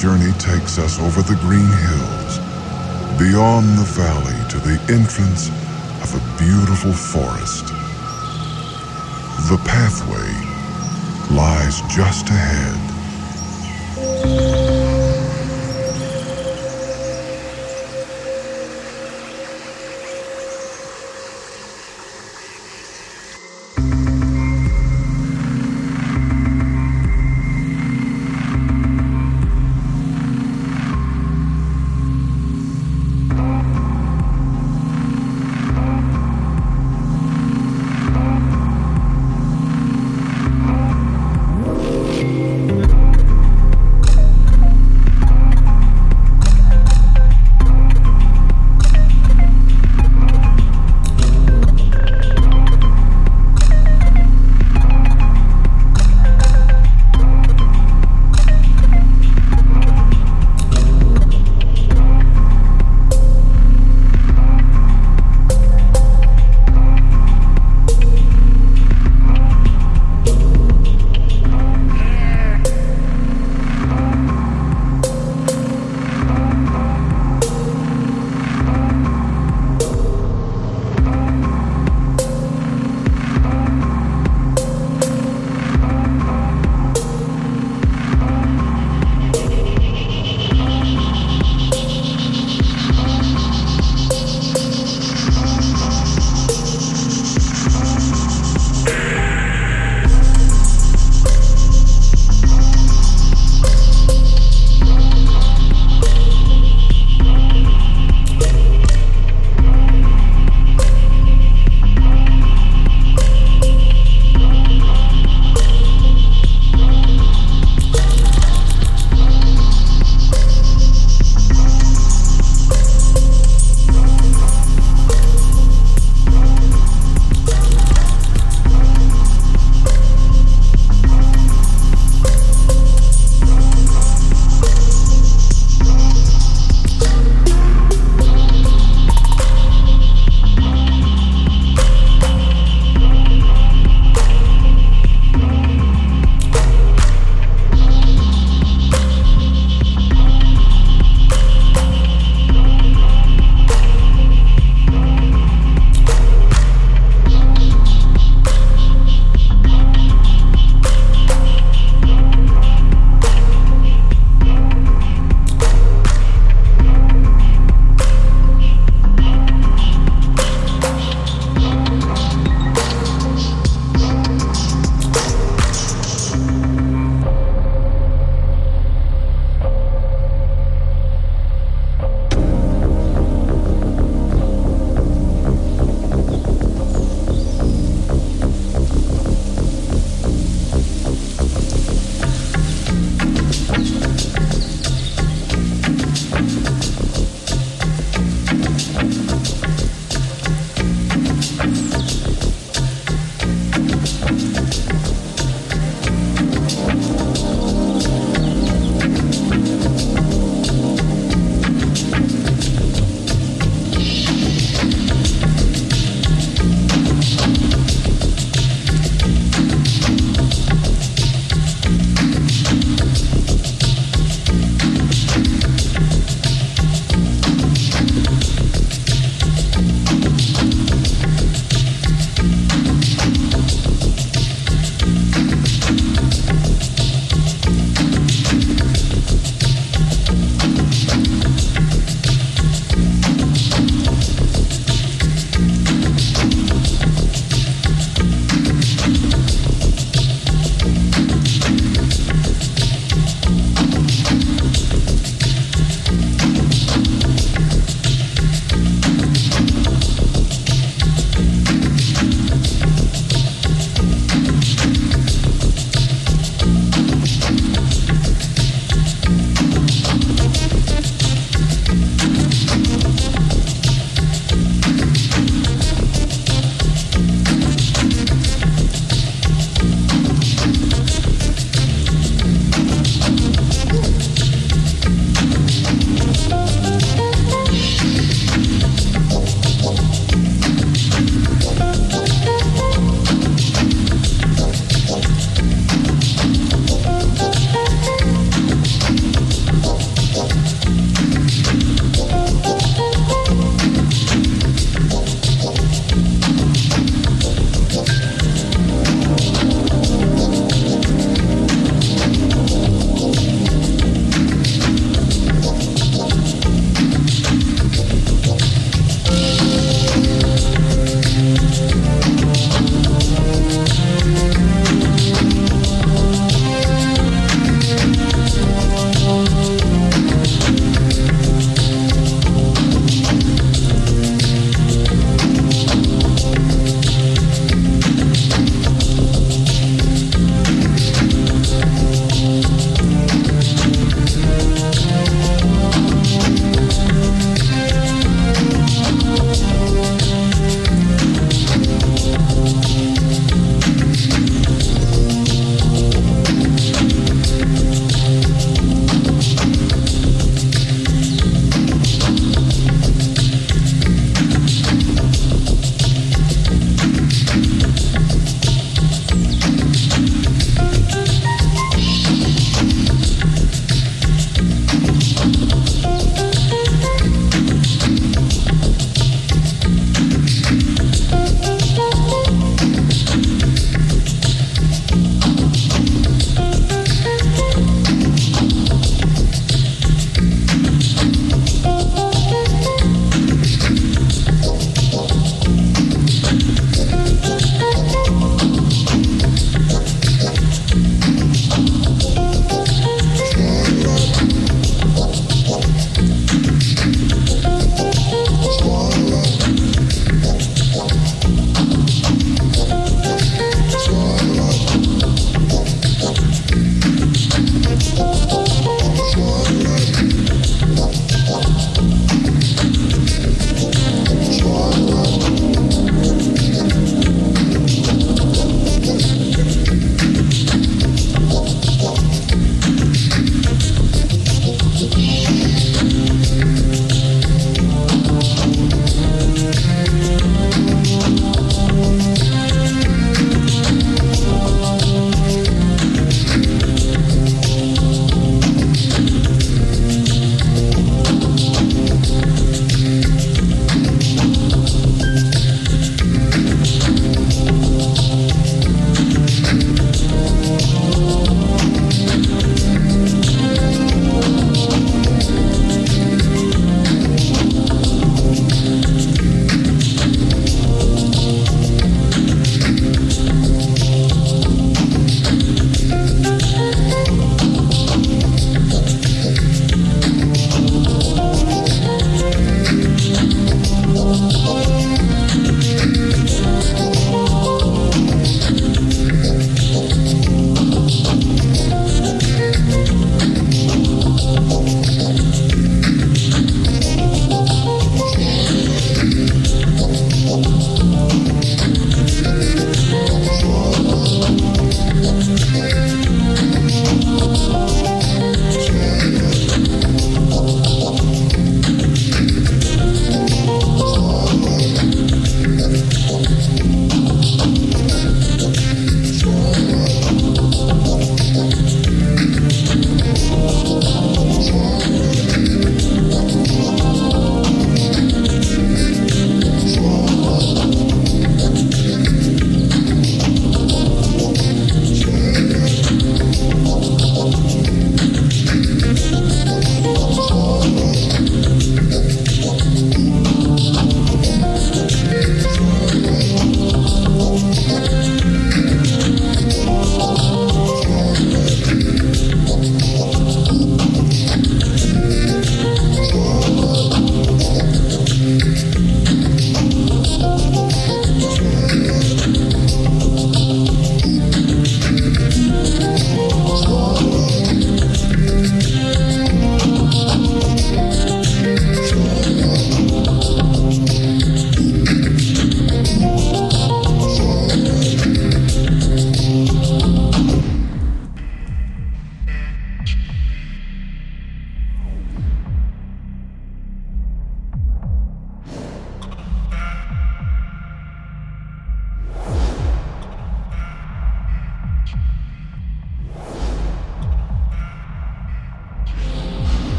journey takes us over the green hills, beyond the valley to the entrance of a beautiful forest. The pathway lies just ahead.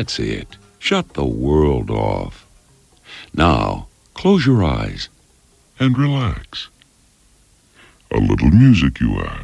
That's it. Shut the world off. Now, close your eyes and relax. A little music, you ask?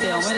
Yeah.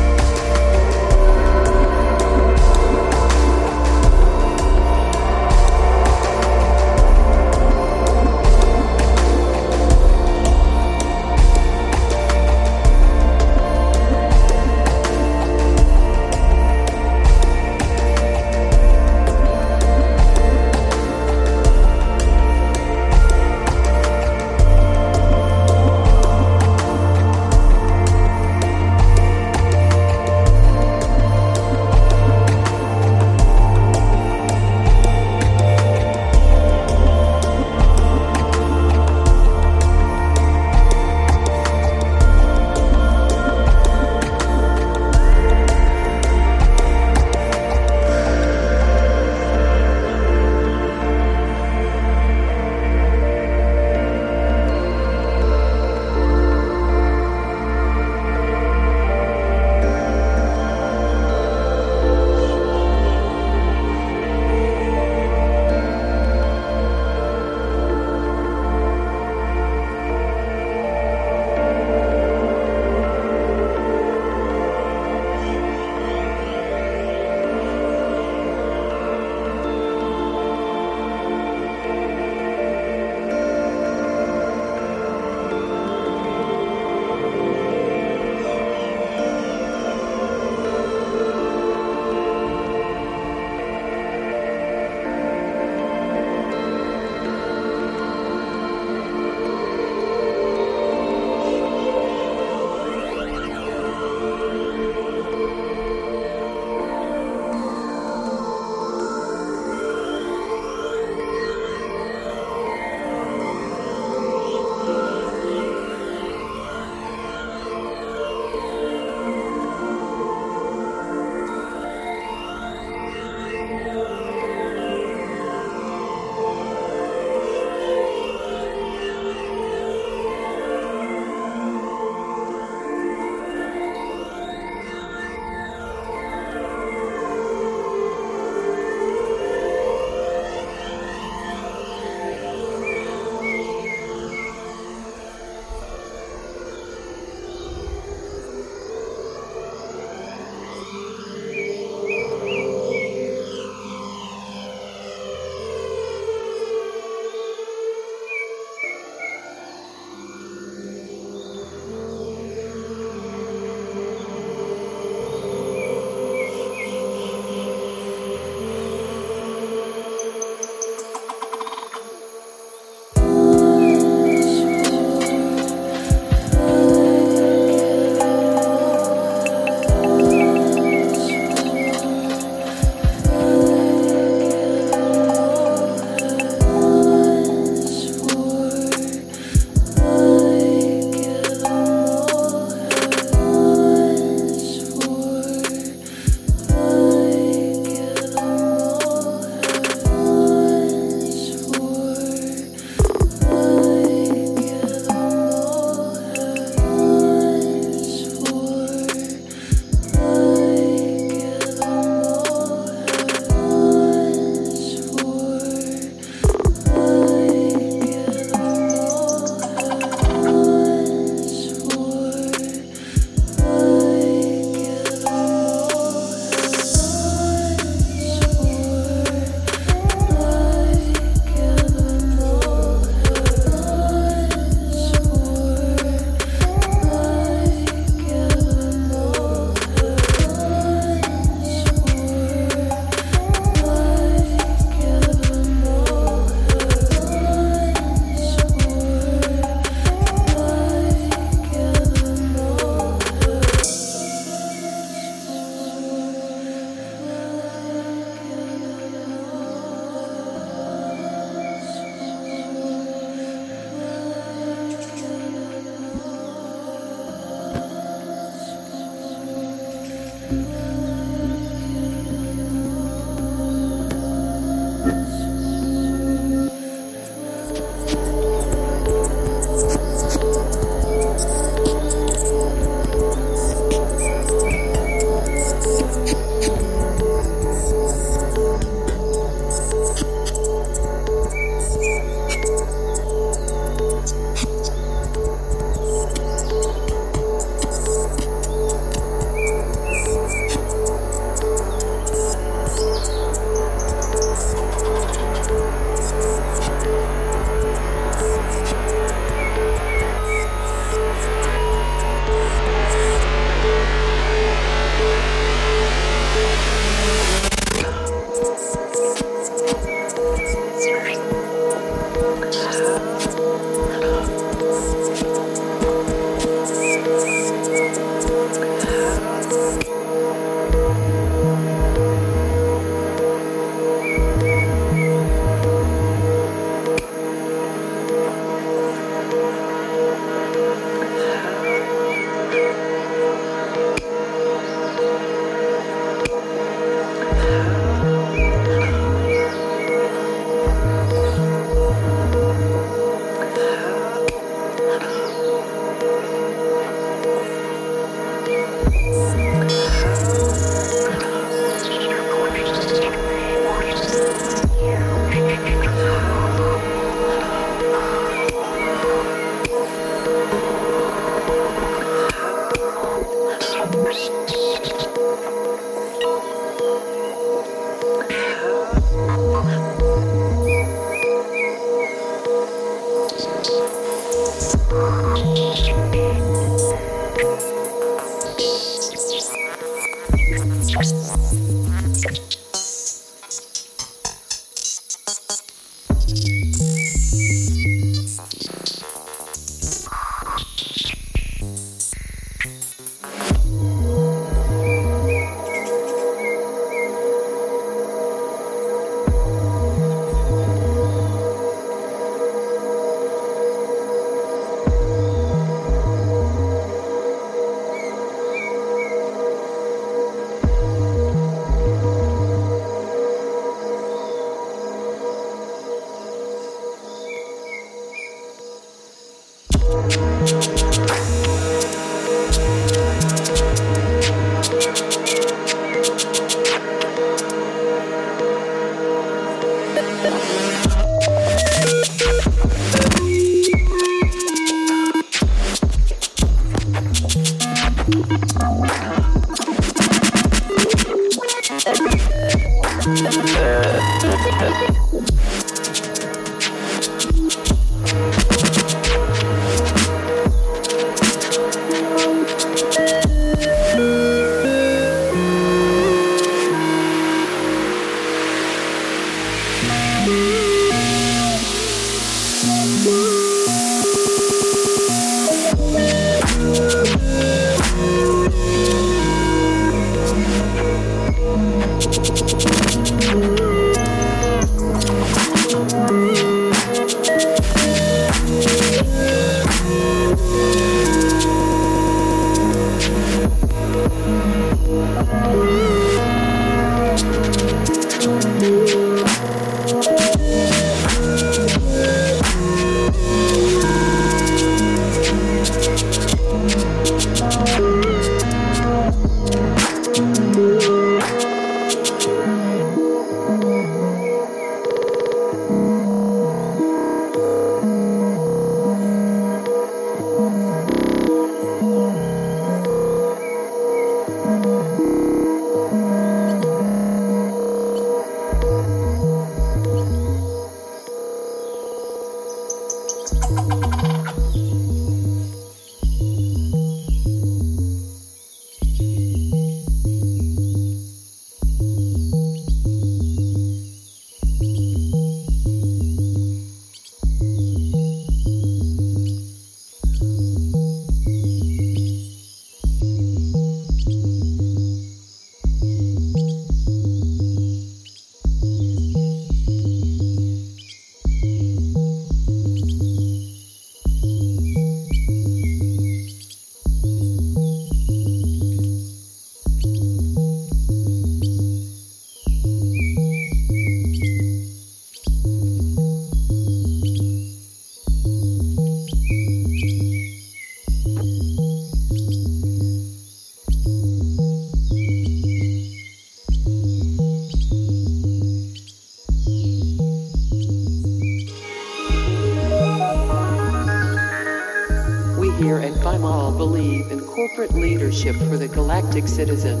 At believe in corporate leadership for the galactic citizen.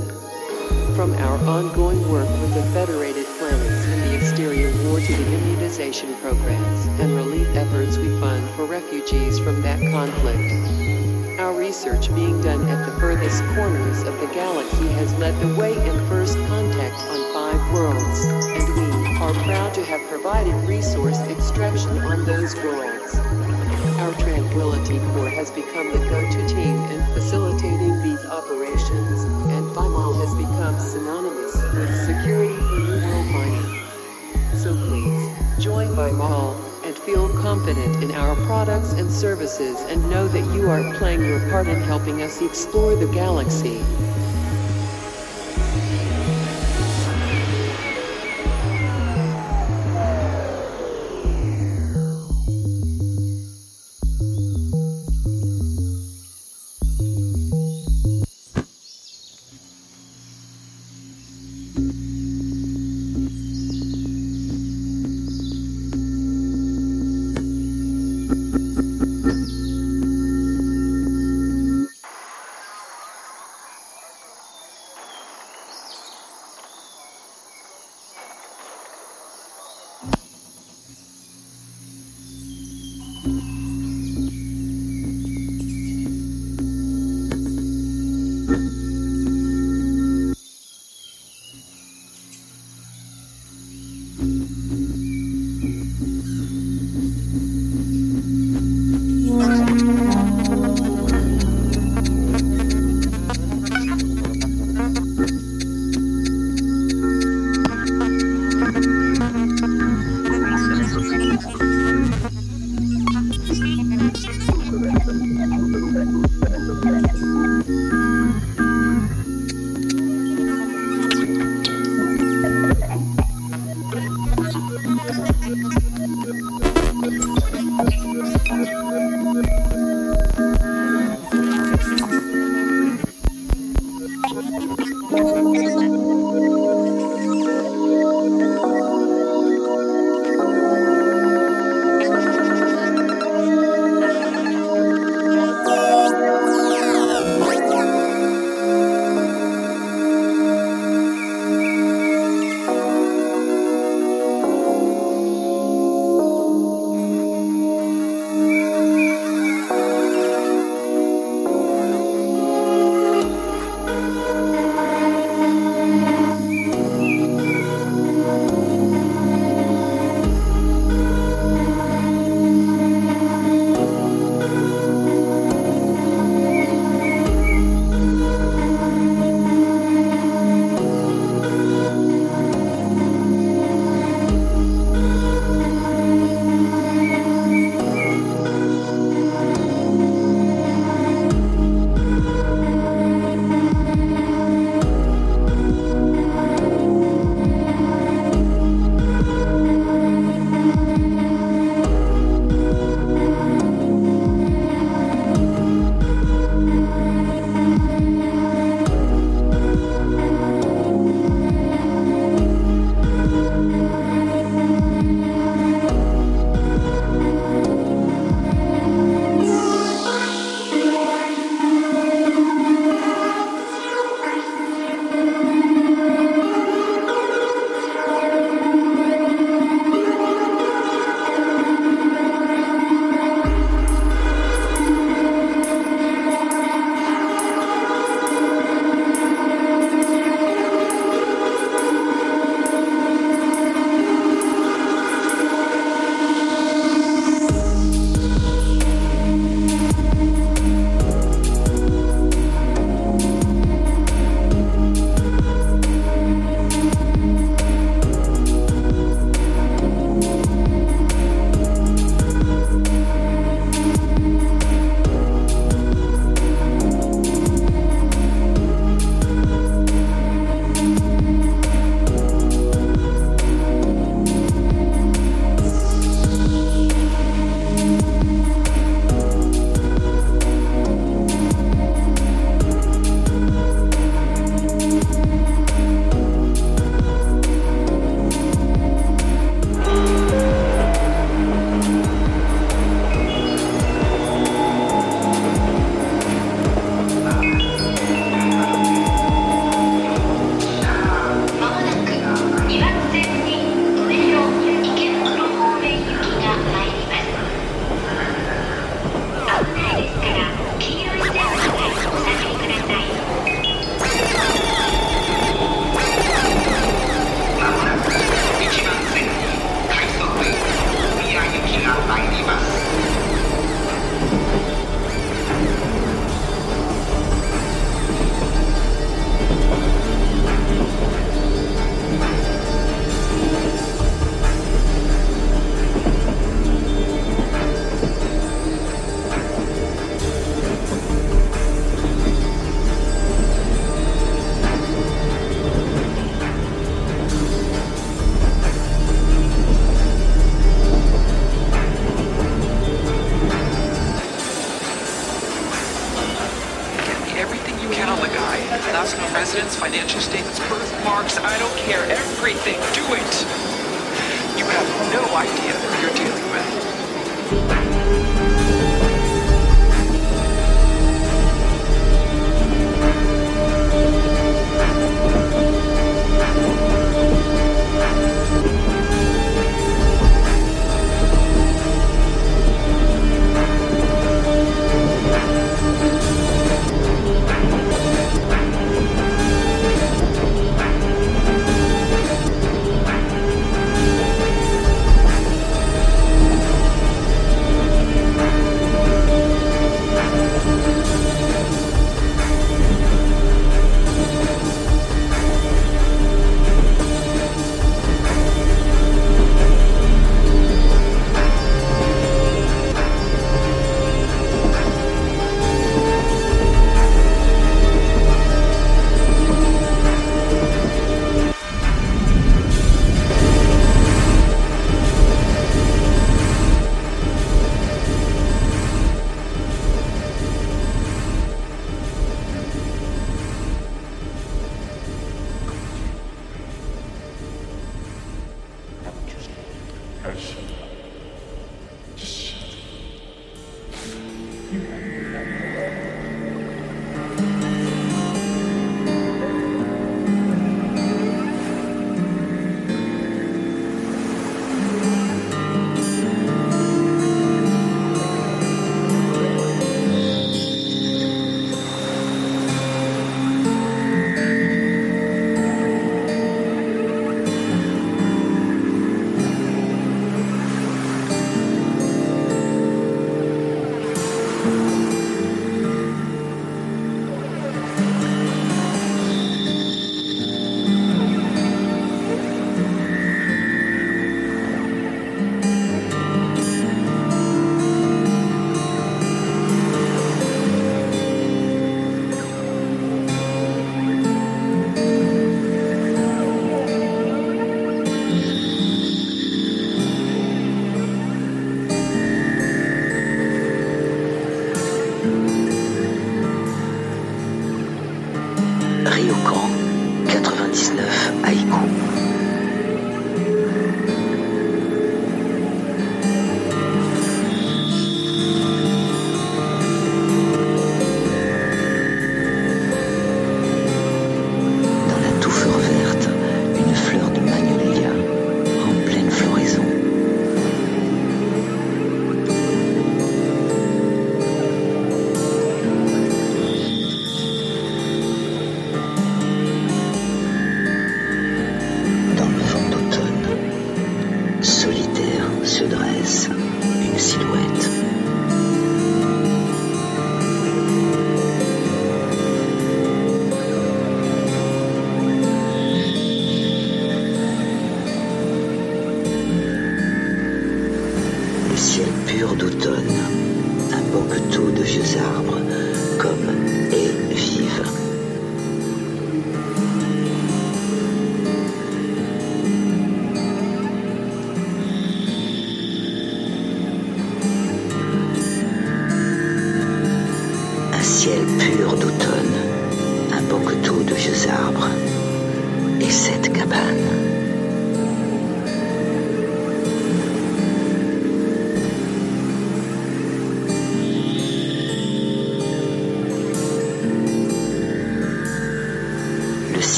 From our ongoing work with the Federated Planets in the exterior war to the immunization programs and relief efforts we fund for refugees from that conflict. Our research being done at the furthest corners of the galaxy has led the way in first contact on five worlds, and we are proud to have provided resource extraction on those worlds. Tranquility Corps has become the go-to team in facilitating these operations, and Vimal has become synonymous with security for World mining. So please, join Vimal and feel confident in our products and services and know that you are playing your part in helping us explore the galaxy.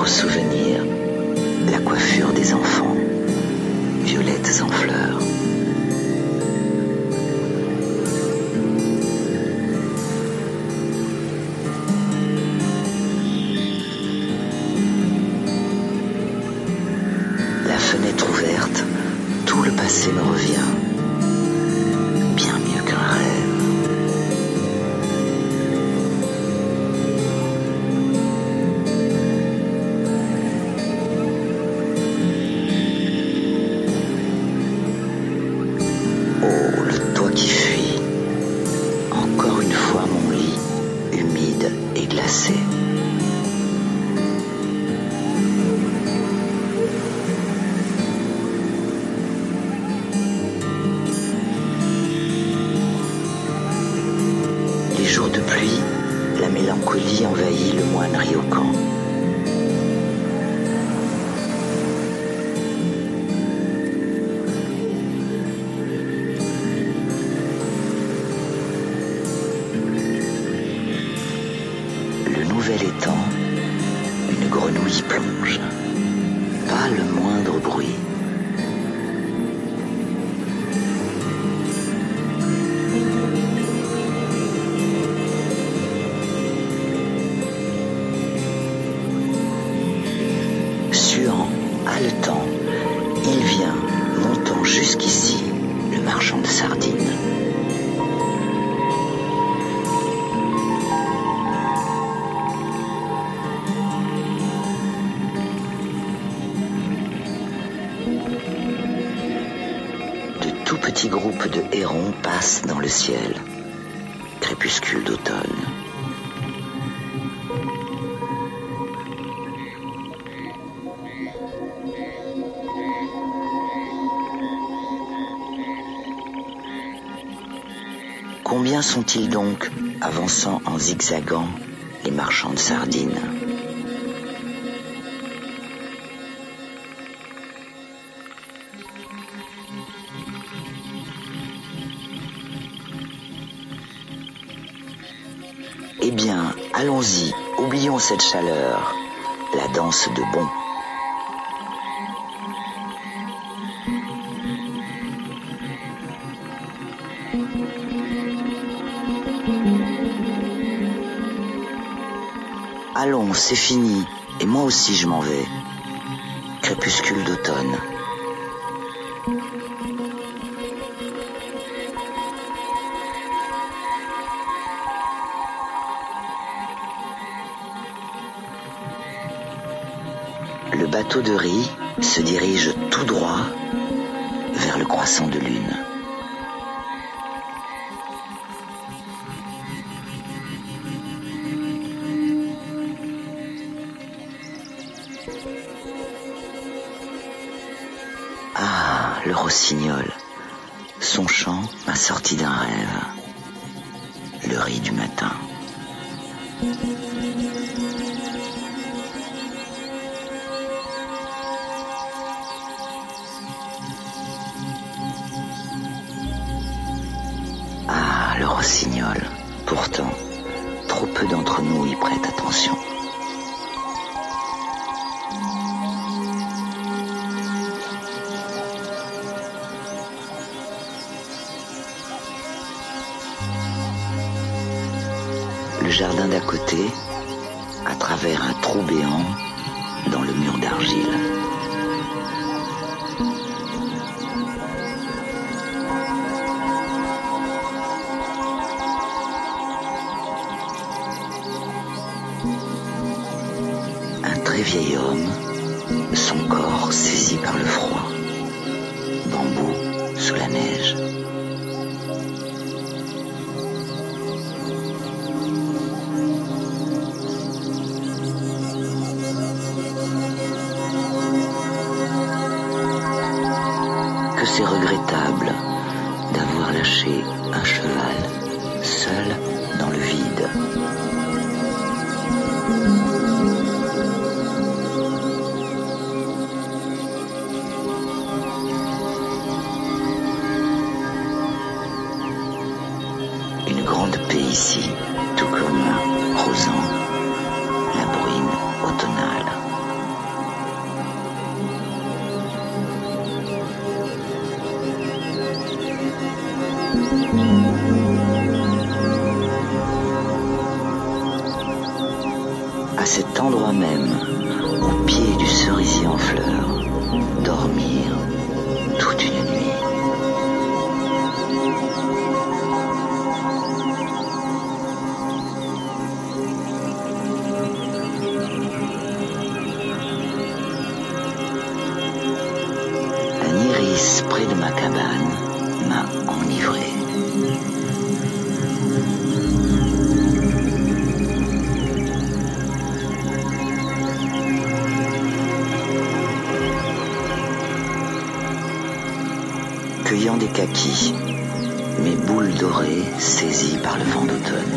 Tendre souvenir, la coiffure des enfants, violettes en fleurs. Sont-ils donc, avançant en zigzagant, les marchands de sardines Eh bien, allons-y, oublions cette chaleur, la danse de bon. Allons, c'est fini, et moi aussi je m'en vais. Crépuscule d'automne. Le bateau de riz se dirige tout droit vers le croissant de lune. des kakis, mes boules dorées saisies par le vent d'automne.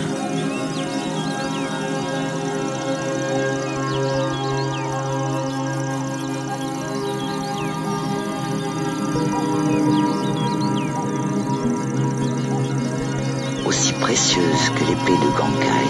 Aussi précieuse que l'épée de Gankai,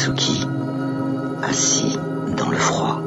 Natsuki, assis dans le froid.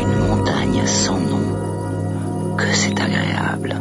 Une montagne sans nom, que c'est agréable.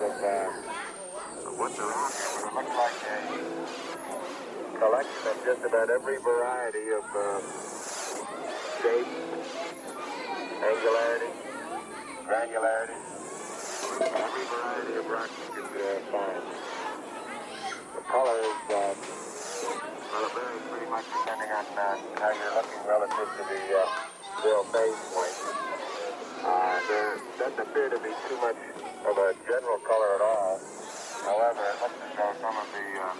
Of, uh, around here, it looks like a collection of just about every variety of uh, shape, angularity, granularity, every variety of rock you could uh, find. The color is, uh, well, varies pretty much depending on uh, how you're looking relative to the uh, zero phase point. Uh, there doesn't appear to be too much of a general color at all. However, it looks to show some of the uh,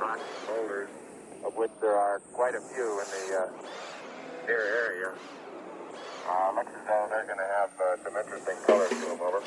rocks boulders, of which there are quite a few in the uh, near area. Uh, looks as though they're going to have uh, some interesting colors to them, over.